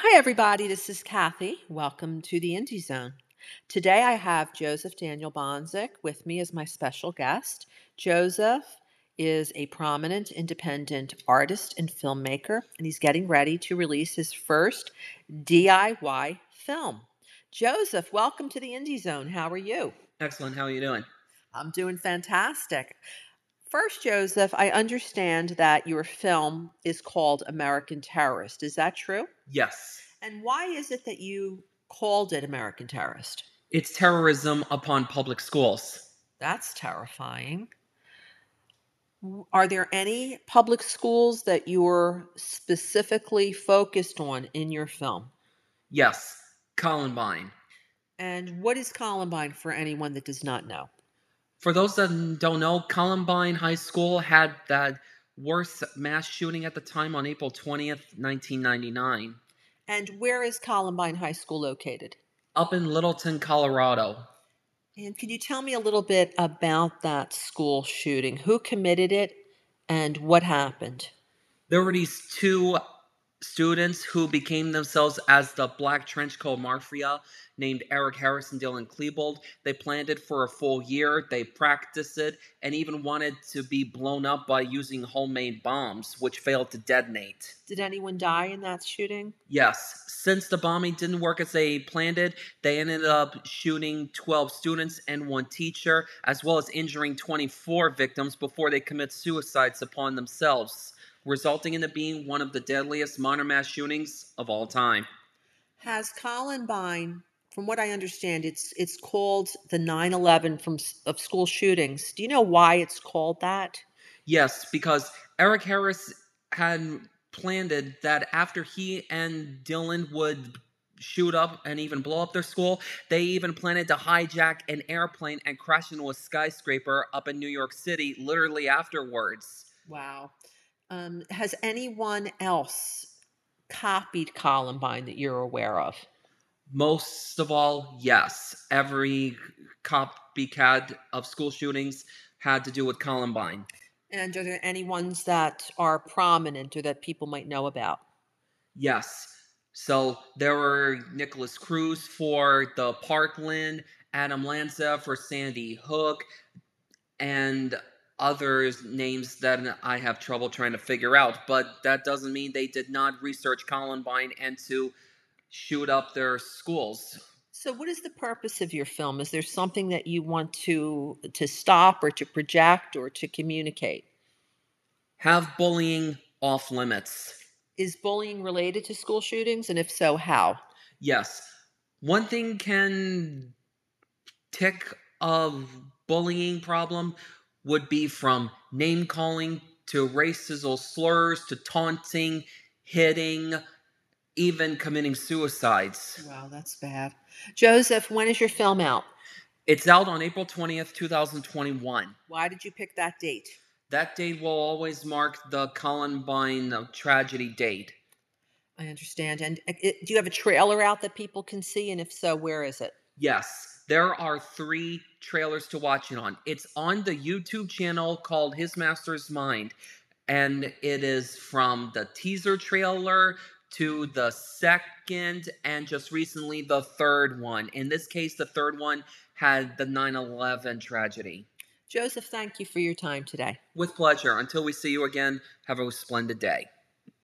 Hi, everybody. This is Kathy. Welcome to the Indie Zone. Today I have Joseph Daniel Bonzik with me as my special guest. Joseph is a prominent independent artist and filmmaker, and he's getting ready to release his first DIY film. Joseph, welcome to the Indie Zone. How are you? Excellent. How are you doing? I'm doing fantastic. First, Joseph, I understand that your film is called American Terrorist. Is that true? Yes. And why is it that you called it American Terrorist? It's terrorism upon public schools. That's terrifying. Are there any public schools that you're specifically focused on in your film? Yes. Columbine. And what is Columbine for anyone that does not know? For those that don't know, Columbine High School had that worst mass shooting at the time on April 20th, 1999, And where is Columbine High School located? up in Littleton, Colorado. And can you tell me a little bit about that school shooting? Who committed it and what happened? There were these two students who became themselves as the Black Trenchcoat Mafia, named Eric Harris and Dylan Klebold. They planned it for a full year. They practiced it and even wanted to be blown up by using homemade bombs, which failed to detonate. Did anyone die in that shooting? Yes, since the bombing didn't work as they planned it, they ended up shooting 12 students and one teacher, as well as injuring 24 victims before they commit suicides upon themselves, resulting in it being one of the deadliest modern mass shootings of all time. Has Columbine, from what I understand, it's it's called the 9/11 from of school shootings. Do you know why it's called that? Yes, because Eric Harris had planned it that after he and Dylan would shoot up and even blow up their school, they even planned to hijack an airplane and crash into a skyscraper up in New York City literally afterwards. Wow. Um, has anyone else copied Columbine that you're aware of? Most of all, yes, every copycat of school shootings had to do with Columbine. And are there any ones that are prominent or that people might know about? Yes. So there were Nikolas Cruz for the Parkland, Adam Lanza for Sandy Hook, and other names that I have trouble trying to figure out. But that doesn't mean they did not research Columbine and to shoot up their schools. So, what is the purpose of your film? Is there something that you want to to stop or to project or to communicate? Have bullying off limits. Is bullying related to school shootings, and if so, how? Yes. One thing can tick of bullying problem would be from name calling to racial slurs to taunting, hitting, even committing suicides. Wow, that's bad. Joseph, when is your film out? It's out on April 20th, 2021. Why did you pick that date? That date will always mark the Columbine uh, tragedy date. I understand. And uh, it, do you have a trailer out that people can see? And if so, where is it? Yes, there are three trailers to watch it on. It's on the YouTube channel called His Master's Mind, and it is from the teaser trailer to the second and just recently the third one. In this case, the third one had the 9 11 tragedy. Joseph, thank you for your time today. With pleasure. Until we see you again, have a splendid day.